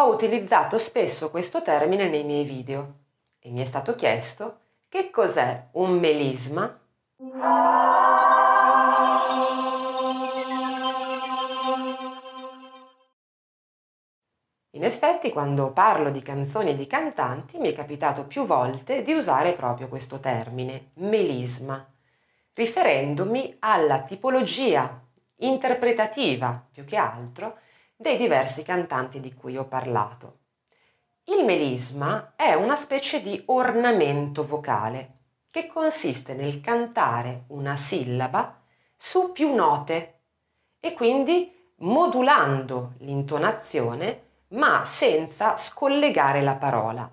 Ho utilizzato spesso questo termine nei miei video e mi è stato chiesto che cos'è un melisma? In effetti, quando parlo di canzoni e di cantanti, mi è capitato più volte di usare proprio questo termine, melisma, riferendomi alla tipologia interpretativa, più che altro, dei diversi cantanti di cui ho parlato. Il melisma è una specie di ornamento vocale che consiste nel cantare una sillaba su più note e quindi modulando l'intonazione ma senza scollegare la parola.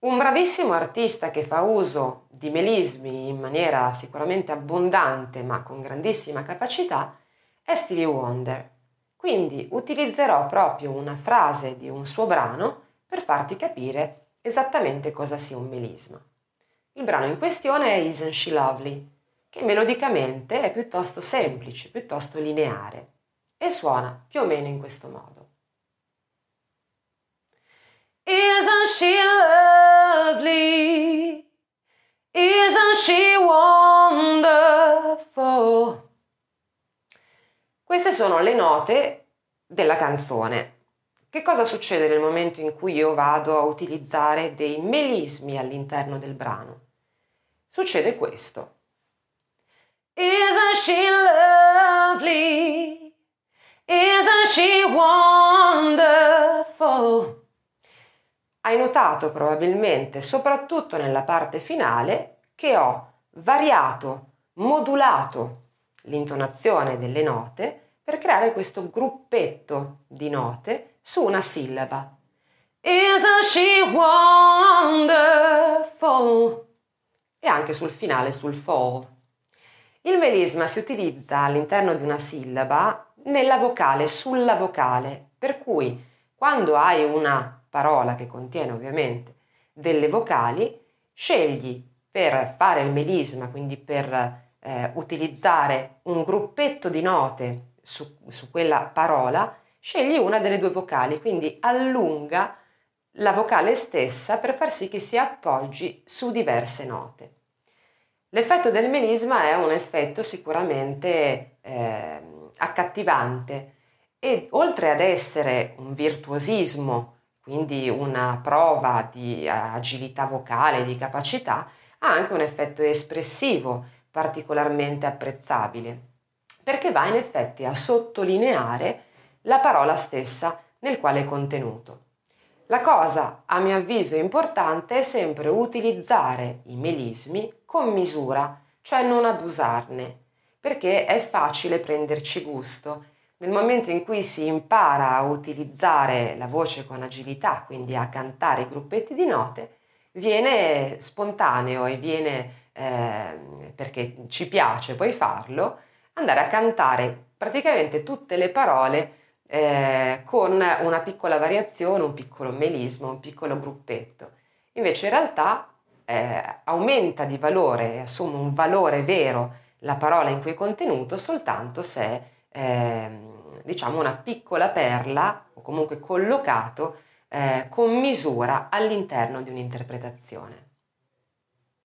Un bravissimo artista che fa uso di melismi in maniera sicuramente abbondante ma con grandissima capacità è Stevie Wonder. Quindi utilizzerò proprio una frase di un suo brano per farti capire esattamente cosa sia un melisma. Il brano in questione è Isn't She Lovely, che melodicamente è piuttosto semplice, piuttosto lineare e suona più o meno in questo modo. Isn't she lovely? Queste sono le note della canzone. Che cosa succede nel momento in cui io vado a utilizzare dei melismi all'interno del brano? Succede questo. Isn't she lovely? Isn't she wonderful? Hai notato probabilmente, soprattutto nella parte finale, che ho variato, modulato l'intonazione delle note per creare questo gruppetto di note su una sillaba. Isn't she wonderful? E anche sul finale, sul fall. Il melisma si utilizza all'interno di una sillaba nella vocale, sulla vocale, per cui quando hai una parola che contiene ovviamente delle vocali, scegli per fare il melisma, quindi per eh, utilizzare un gruppetto di note su, su quella parola, scegli una delle due vocali, quindi allunga la vocale stessa per far sì che si appoggi su diverse note. L'effetto del melisma è un effetto sicuramente eh, accattivante e oltre ad essere un virtuosismo, quindi una prova di agilità vocale, di capacità, ha anche un effetto espressivo particolarmente apprezzabile, perché va in effetti a sottolineare la parola stessa nel quale è contenuto. La cosa, a mio avviso, importante è sempre utilizzare i melismi con misura, cioè non abusarne, perché è facile prenderci gusto. Nel momento in cui si impara a utilizzare la voce con agilità, quindi a cantare i gruppetti di note, viene spontaneo e viene eh, perché ci piace poi farlo, andare a cantare praticamente tutte le parole eh, con una piccola variazione, un piccolo melismo, un piccolo gruppetto. Invece in realtà eh, aumenta di valore, assume un valore vero la parola in cui è contenuto soltanto se eh, diciamo una piccola perla o comunque collocato eh, con misura all'interno di un'interpretazione.